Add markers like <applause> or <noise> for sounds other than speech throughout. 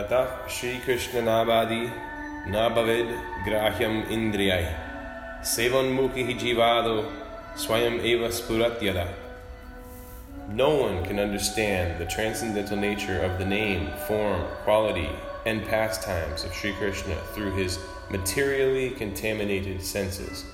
अतः श्रीकृष्णनाबादि न भवेद् ग्राह्यम् इन्द्रियैः सेवोन्मुखिः जीवादो स्वयं एव स्फुरत् यदा No one can understand the transcendental nature of the name, form, quality, and pastimes of Sri Krishna through his materially contaminated senses.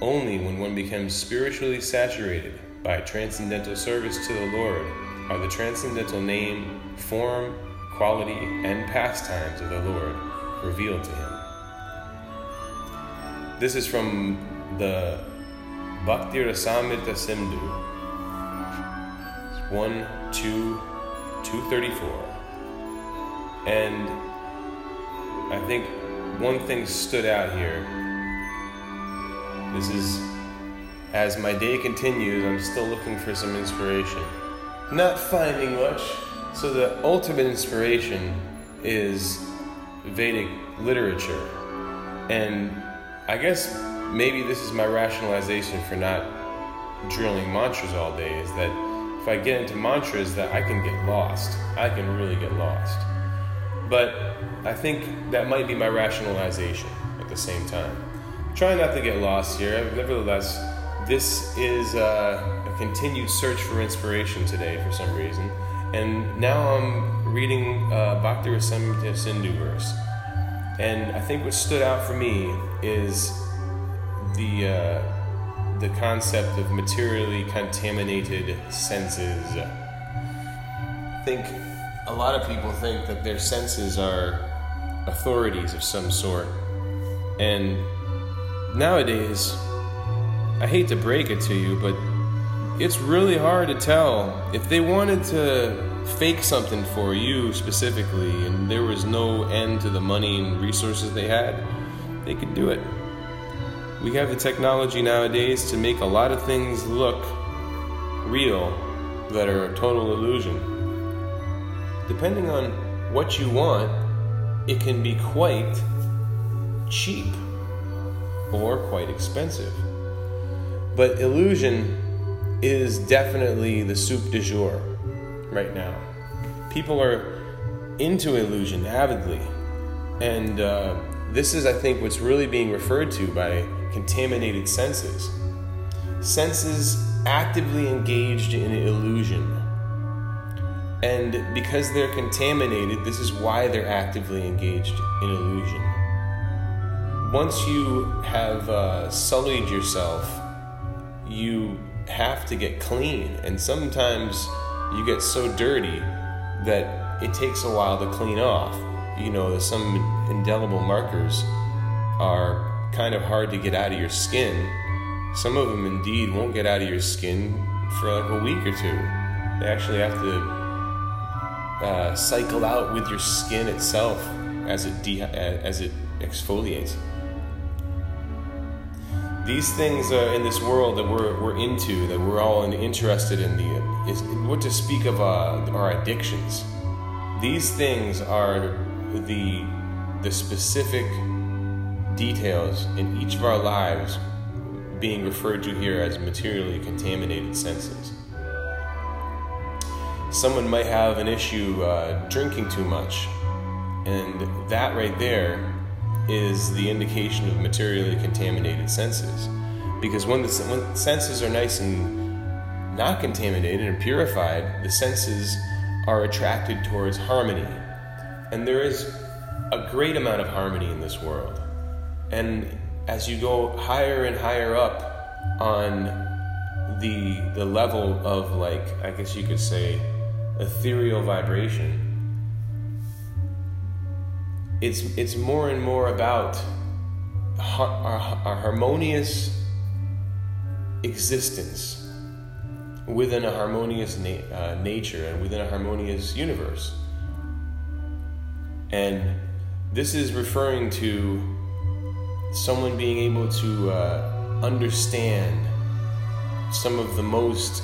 Only when one becomes spiritually saturated by transcendental service to the Lord are the transcendental name, form, quality, and pastimes of the Lord revealed to him. This is from the Bhakti Rasamrita Sindhu, 1, 2, 234. And I think one thing stood out here. This is, as my day continues, I'm still looking for some inspiration. Not finding much, so the ultimate inspiration is Vedic literature. And I guess maybe this is my rationalization for not drilling mantras all day is that if I get into mantras that I can get lost. I can really get lost. But I think that might be my rationalization at the same time. Try not to get lost here. Nevertheless, this is uh, a continued search for inspiration today for some reason. And now I'm reading uh, Bhakti Rasamrita Sindhu verse. And I think what stood out for me is the, uh, the concept of materially contaminated senses. I think a lot of people think that their senses are authorities of some sort. And nowadays, I hate to break it to you, but it's really hard to tell. If they wanted to fake something for you specifically and there was no end to the money and resources they had, they could do it. We have the technology nowadays to make a lot of things look real that are a total illusion. Depending on what you want, it can be quite cheap or quite expensive. But illusion is definitely the soup du jour right now. People are into illusion avidly. And uh, this is, I think, what's really being referred to by contaminated senses. Senses actively engaged in illusion. And because they're contaminated, this is why they're actively engaged in illusion. Once you have uh, sullied yourself, you have to get clean. And sometimes you get so dirty that it takes a while to clean off. You know, some indelible markers are kind of hard to get out of your skin. Some of them indeed won't get out of your skin for like a week or two. They actually have to uh, cycle out with your skin itself as it de- as it exfoliates. These things uh, in this world that we're, we're into, that we're all interested in, the is what to speak of uh, our addictions. These things are the the specific details in each of our lives being referred to here as materially contaminated senses. Someone might have an issue uh, drinking too much, and that right there is the indication of materially contaminated senses. Because when the when senses are nice and not contaminated and purified, the senses are attracted towards harmony. And there is a great amount of harmony in this world. And as you go higher and higher up on the the level of like I guess you could say ethereal vibration, it's it's more and more about our, our harmonious existence within a harmonious na- uh, nature and within a harmonious universe. And this is referring to someone being able to uh, understand some of the most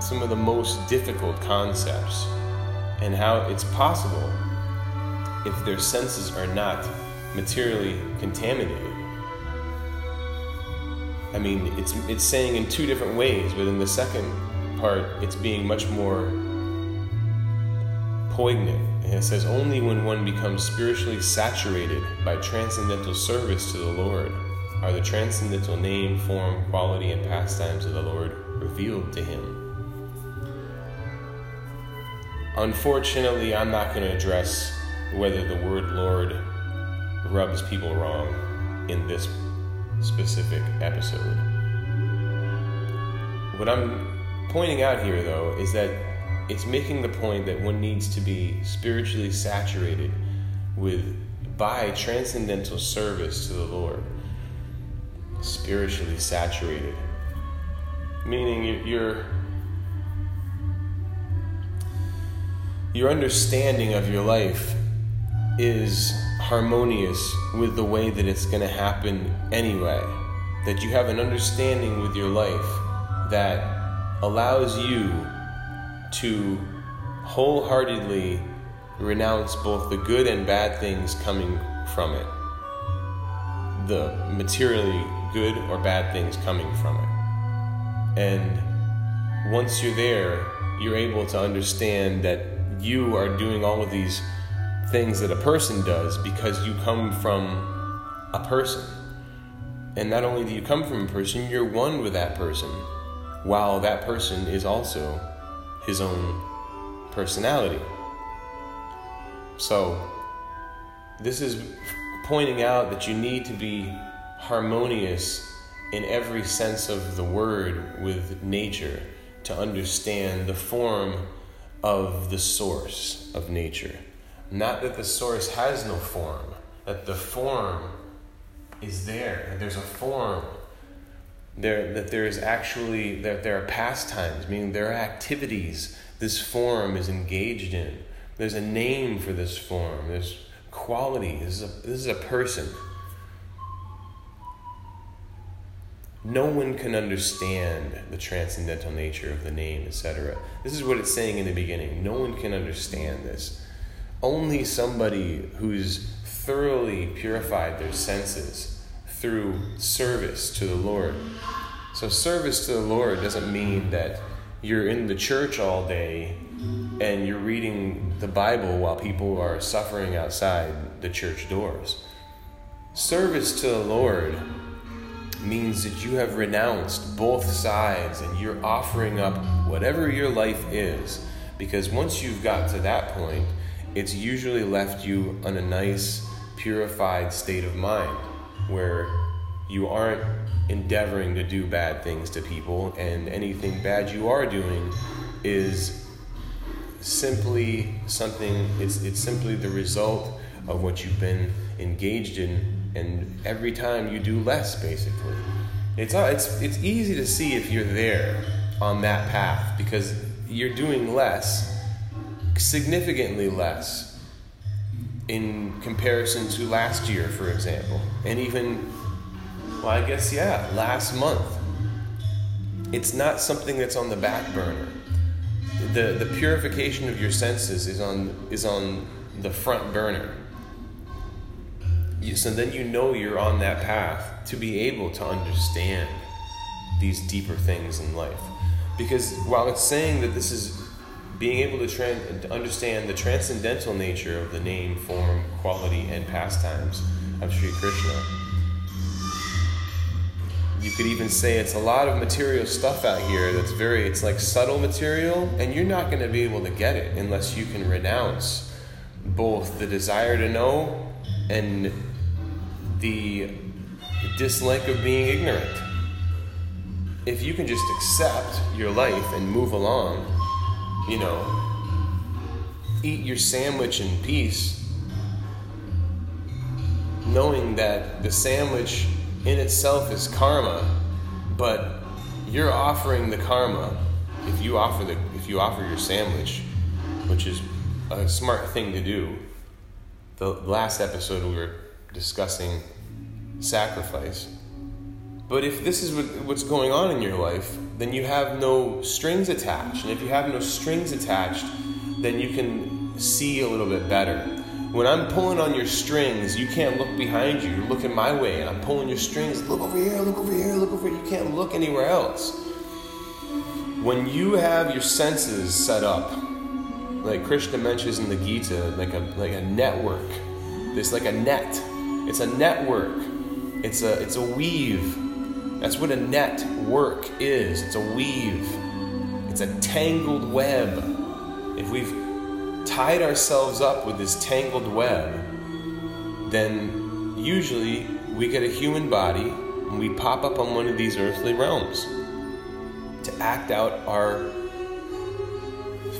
some of the most difficult concepts and how it's possible if their senses are not materially contaminated. I mean, it's it's saying in two different ways, but in the second part, it's being much more poignant. And it says, Only when one becomes spiritually saturated by transcendental service to the Lord are the transcendental name, form, quality, and pastimes of the Lord revealed to him. Unfortunately, I'm not going to address whether the word Lord rubs people wrong in this specific episode. What I'm pointing out here, though, is that it's making the point that one needs to be spiritually saturated with by transcendental service to the Lord. Spiritually saturated. Meaning your your understanding of your life is harmonious with the way that it's going to happen anyway. That you have an understanding with your life that allows you to wholeheartedly renounce both the good and bad things coming from it, the materially good or bad things coming from it. And once you're there, you're able to understand that you are doing all of these things that a person does because you come from a person. And not only do you come from a person, you're one with that person, while that person is also his own personality. So, this is pointing out that you need to be harmonious in every sense of the word with nature to understand the form of the source of nature. Not that the source has no form, that the form is there, that there's a form. There that there is actually that there are pastimes meaning there are activities this form is engaged in. There's a name for this form there's quality this is a, this is a person. No one can understand the transcendental nature of the name etc this is what it's saying in the beginning. No one can understand this only somebody who's thoroughly purified their senses through service to the Lord. So, service to the Lord doesn't mean that you're in the church all day and you're reading the Bible while people are suffering outside the church doors. Service to the Lord means that you have renounced both sides and you're offering up whatever your life is. Because once you've got to that point, it's usually left you on a nice, purified state of mind where you aren't endeavoring to do bad things to people, and anything bad you are doing is simply something, it's, it's simply the result of what you've been engaged in, and every time you do less, basically. It's, it's, it's easy to see if you're there on that path because you're doing less, significantly less in comparison to last year, for example, and even, well, I guess, yeah, last month. It's not something that's on the back burner. The, the purification of your senses is on, is on the front burner. You, so then you know you're on that path to be able to understand these deeper things in life. Because while it's saying that this is being able to, to understand the transcendental nature of the name, form, quality, and pastimes of Sri Krishna. You could even say it's a lot of material stuff out here that's very, it's like subtle material, and you're not going to be able to get it unless you can renounce both the desire to know and the dislike of being ignorant. If you can just accept your life and move along, you know, eat your sandwich in peace, knowing that the sandwich in itself is karma, but you're offering the karma if you offer the if you offer your sandwich, which is a smart thing to do. The last episode we were discussing sacrifice. But if this is what, what's going on in your life, then you have no strings attached. And if you have no strings attached, then you can see a little bit better. When I'm pulling on your strings, you can't look behind you. You're looking my way, and I'm pulling your strings. Look over here, look over here, look over here. You can't look anywhere else. When you have your senses set up like Krishna mentions in the Gita, like a like a network. It's like a net. It's a network. It's a it's a weave. That's what a network is. It's a weave. It's a tangled web. If we've tied ourselves up with this tangled web, then usually we get a human body and we pop up on one of these earthly realms to act out our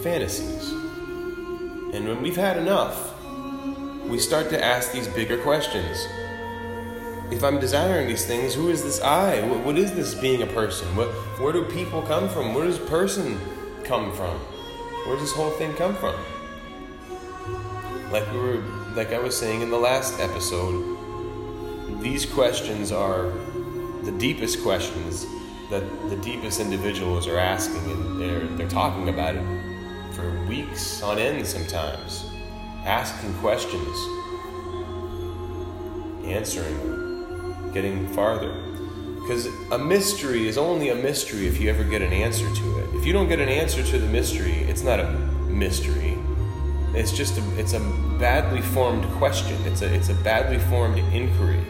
fantasies. And when we've had enough, we start to ask these bigger questions. If I'm desiring these things, who is this I? what, what is this being a person? What, where do people come from? Where does person come from? Where does this whole thing come from? Like we were, like I was saying in the last episode, these questions are the deepest questions that the deepest individuals are asking, and they're they're talking about it for weeks on end sometimes, asking questions, answering, getting farther. Because a mystery is only a mystery if you ever get an answer to it. If you don't get an answer to the mystery, it's not a mystery. It's just a, it's a badly formed question. It's a it's a badly formed inquiry.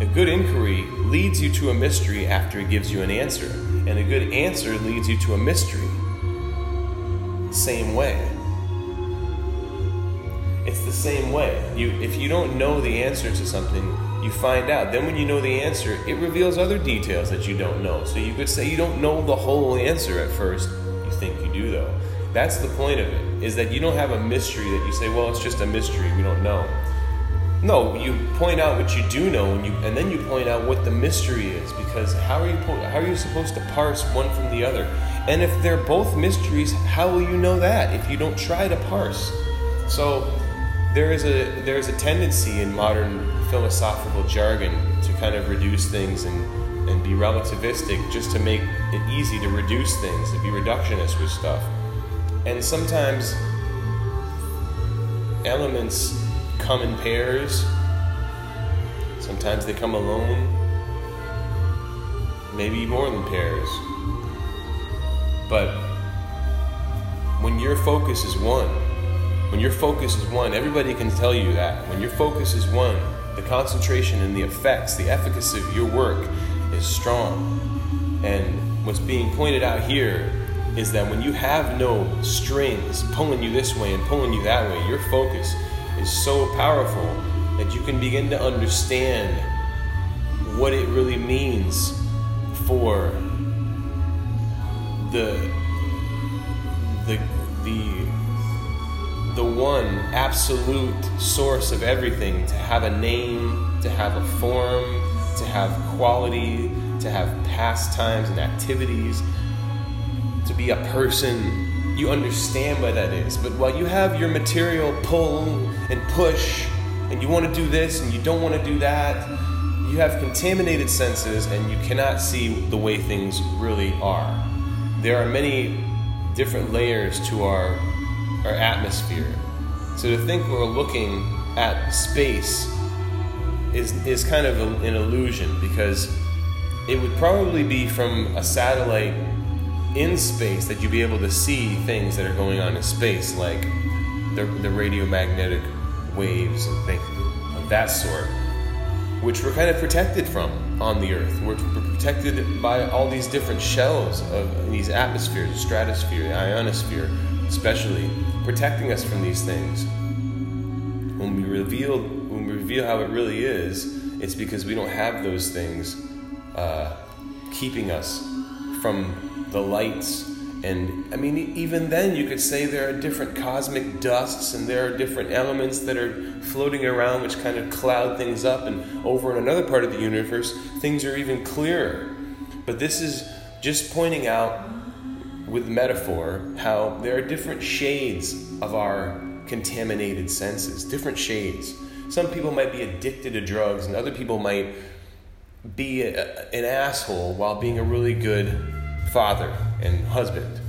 A good inquiry leads you to a mystery after it gives you an answer, and a good answer leads you to a mystery. Same way. It's the same way. You if you don't know the answer to something, you find out. Then when you know the answer, it reveals other details that you don't know. So you could say you don't know the whole answer at first. You think you do though. That's the point of it. Is that you don't have a mystery that you say, well, it's just a mystery. We don't know. No, you point out what you do know, and you and then you point out what the mystery is. Because how are you how are you supposed to parse one from the other? And if they're both mysteries, how will you know that if you don't try to parse? So there is a there is a tendency in modern philosophical jargon to kind of reduce things and and be relativistic just to make it easy to reduce things, to be reductionist with stuff. And sometimes elements come in pairs. Sometimes they come alone. Maybe more than pairs. But when your focus is one, when your focus is one, everybody can tell you that. When your focus is one, the concentration and the effects, the efficacy of your work is strong. And what's being pointed out here is that when you have no strings pulling you this way and pulling you that way, your focus is so powerful that you can begin to understand what it really means for the the the the one absolute source of everything to have a name, to have a form, to have quality, to have pastimes and activities, to be a person you understand what that is. But while you have your material pull and push, and you want to do this and you don't want to do that, you have contaminated senses and you cannot see the way things really are. There are many different layers to our, our atmosphere. So to think we're looking at space is, is kind of a, an illusion because it would probably be from a satellite in space that you'd be able to see things that are going on in space, like the, the radiomagnetic waves and things of that sort, which we're kind of protected from on the Earth. We're, we're protected by all these different shells of these atmospheres, stratosphere, the ionosphere, especially protecting us from these things. When we reveal when we reveal how it really is, it's because we don't have those things uh, keeping us from the lights. And I mean, even then, you could say there are different cosmic dusts and there are different elements that are floating around which kind of cloud things up. And over in another part of the universe, things are even clearer. But this is just pointing out with metaphor how there are different shades of our contaminated senses, different shades. Some people might be addicted to drugs, and other people might be a, an asshole while being a really good father and husband.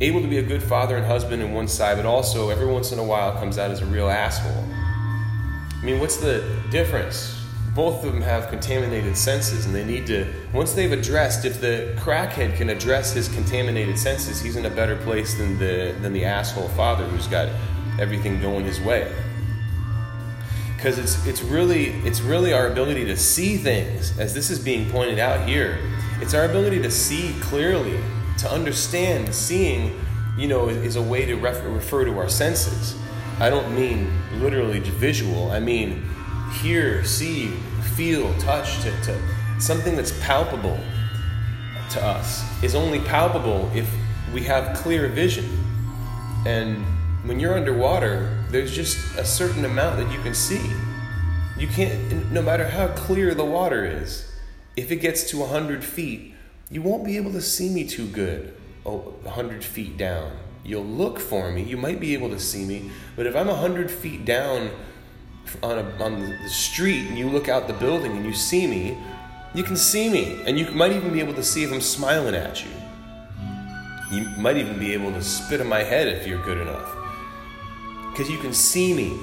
Able to be a good father and husband in one side, but also every once in a while comes out as a real asshole. I mean, what's the difference both of them have contaminated senses, and they need to, once they've addressed, if the crackhead can address his contaminated senses, he's in a better place than the, than the asshole father who's got everything going his way. Because it's, it's, really, it's really our ability to see things, as this is being pointed out here. It's our ability to see clearly, to understand. Seeing, you know, is a way to refer, refer to our senses. I don't mean literally visual, I mean hear, see, feel, touch, to, to something that's palpable to us is only palpable if we have clear vision. And when you're underwater, there's just a certain amount that you can see. You can't, no matter how clear the water is, if it gets to 100 feet, you won't be able to see me too good oh, 100 feet down. You'll look for me, you might be able to see me, but if I'm 100 feet down on, a, on the street and you look out the building and you see me, you can see me. And you might even be able to see if I'm smiling at you. You might even be able to spit in my head if you're good enough. Because you can see me.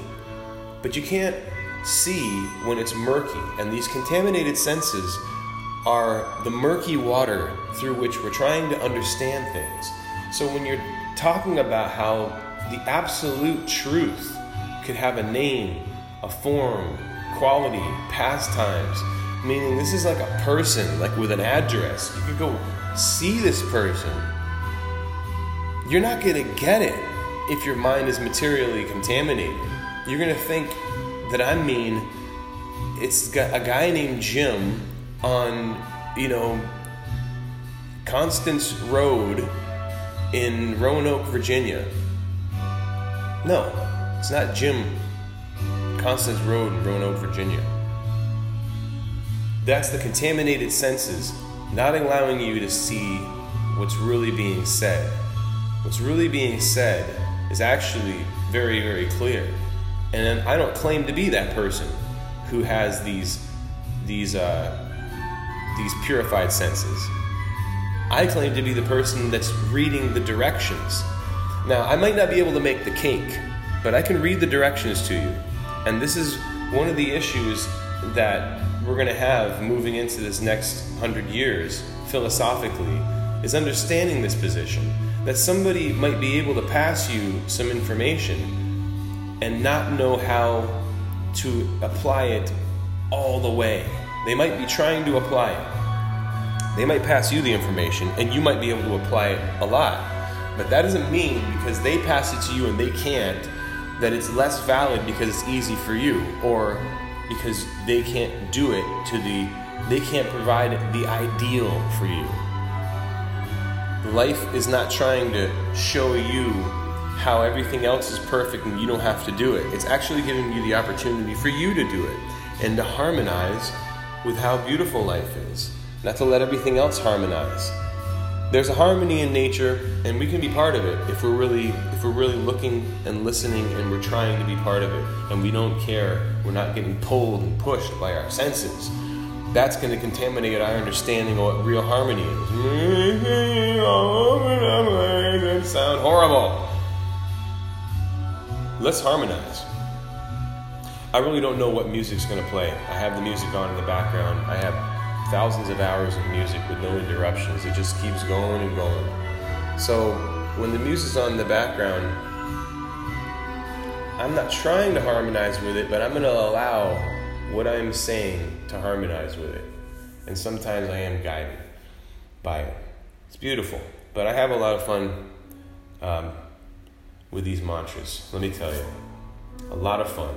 But you can't see when it's murky. And these contaminated senses are the murky water through which we're trying to understand things. So when you're talking about how the absolute truth could have a name a form, quality, pastimes. Meaning, this is like a person, like with an address. You could go see this person. You're not going to get it if your mind is materially contaminated. You're going to think that I mean it's a guy named Jim on, you know, Constance Road in Roanoke, Virginia. No, it's not Jim Constance Road in Roanoke, Virginia. That's the contaminated senses not allowing you to see what's really being said. What's really being said is actually very, very clear. And I don't claim to be that person who has these, these, uh, these purified senses. I claim to be the person that's reading the directions. Now, I might not be able to make the cake, but I can read the directions to you. And this is one of the issues that we're going to have moving into this next hundred years philosophically is understanding this position that somebody might be able to pass you some information and not know how to apply it all the way. They might be trying to apply it. They might pass you the information and you might be able to apply it a lot. But that doesn't mean because they pass it to you and they can't that it's less valid because it's easy for you or because they can't do it to the they can't provide the ideal for you. Life is not trying to show you how everything else is perfect and you don't have to do it. It's actually giving you the opportunity for you to do it and to harmonize with how beautiful life is. Not to let everything else harmonize there's a harmony in nature and we can be part of it if we're really if we're really looking and listening and we're trying to be part of it and we don't care we're not getting pulled and pushed by our senses. That's going to contaminate our understanding of what real harmony is. <laughs> Sound horrible. Let's harmonize. I really don't know what music's going to play. I have the music on in the background. I have thousands of hours of music with no interruptions. It just keeps going and going. So when the music's on in the background, I'm not trying to harmonize with it, but I'm going to allow what I'm saying to harmonize with it. And sometimes I am guided by it. It's beautiful. But I have a lot of fun um, with these mantras. Let me tell you. A lot of fun.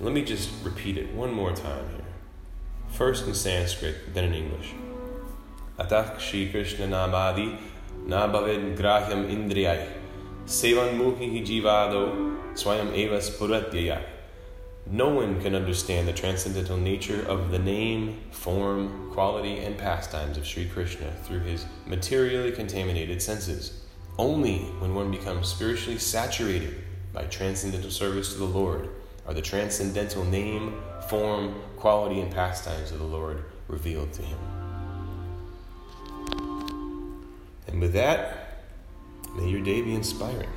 Let me just repeat it one more time here first in Sanskrit, then in English. Atak Shri Krishna Namadi Nabhavid Grahyam Indriyai Sevan Mukhi Jivado Swayam Eva Spuratyaya. No one can understand the transcendental nature of the name, form, quality, and pastimes of Sri Krishna through his materially contaminated senses. Only when one becomes spiritually saturated by transcendental service to the Lord are the transcendental name, form, quality, and pastimes of the Lord revealed to him. And with that, may your day be inspiring.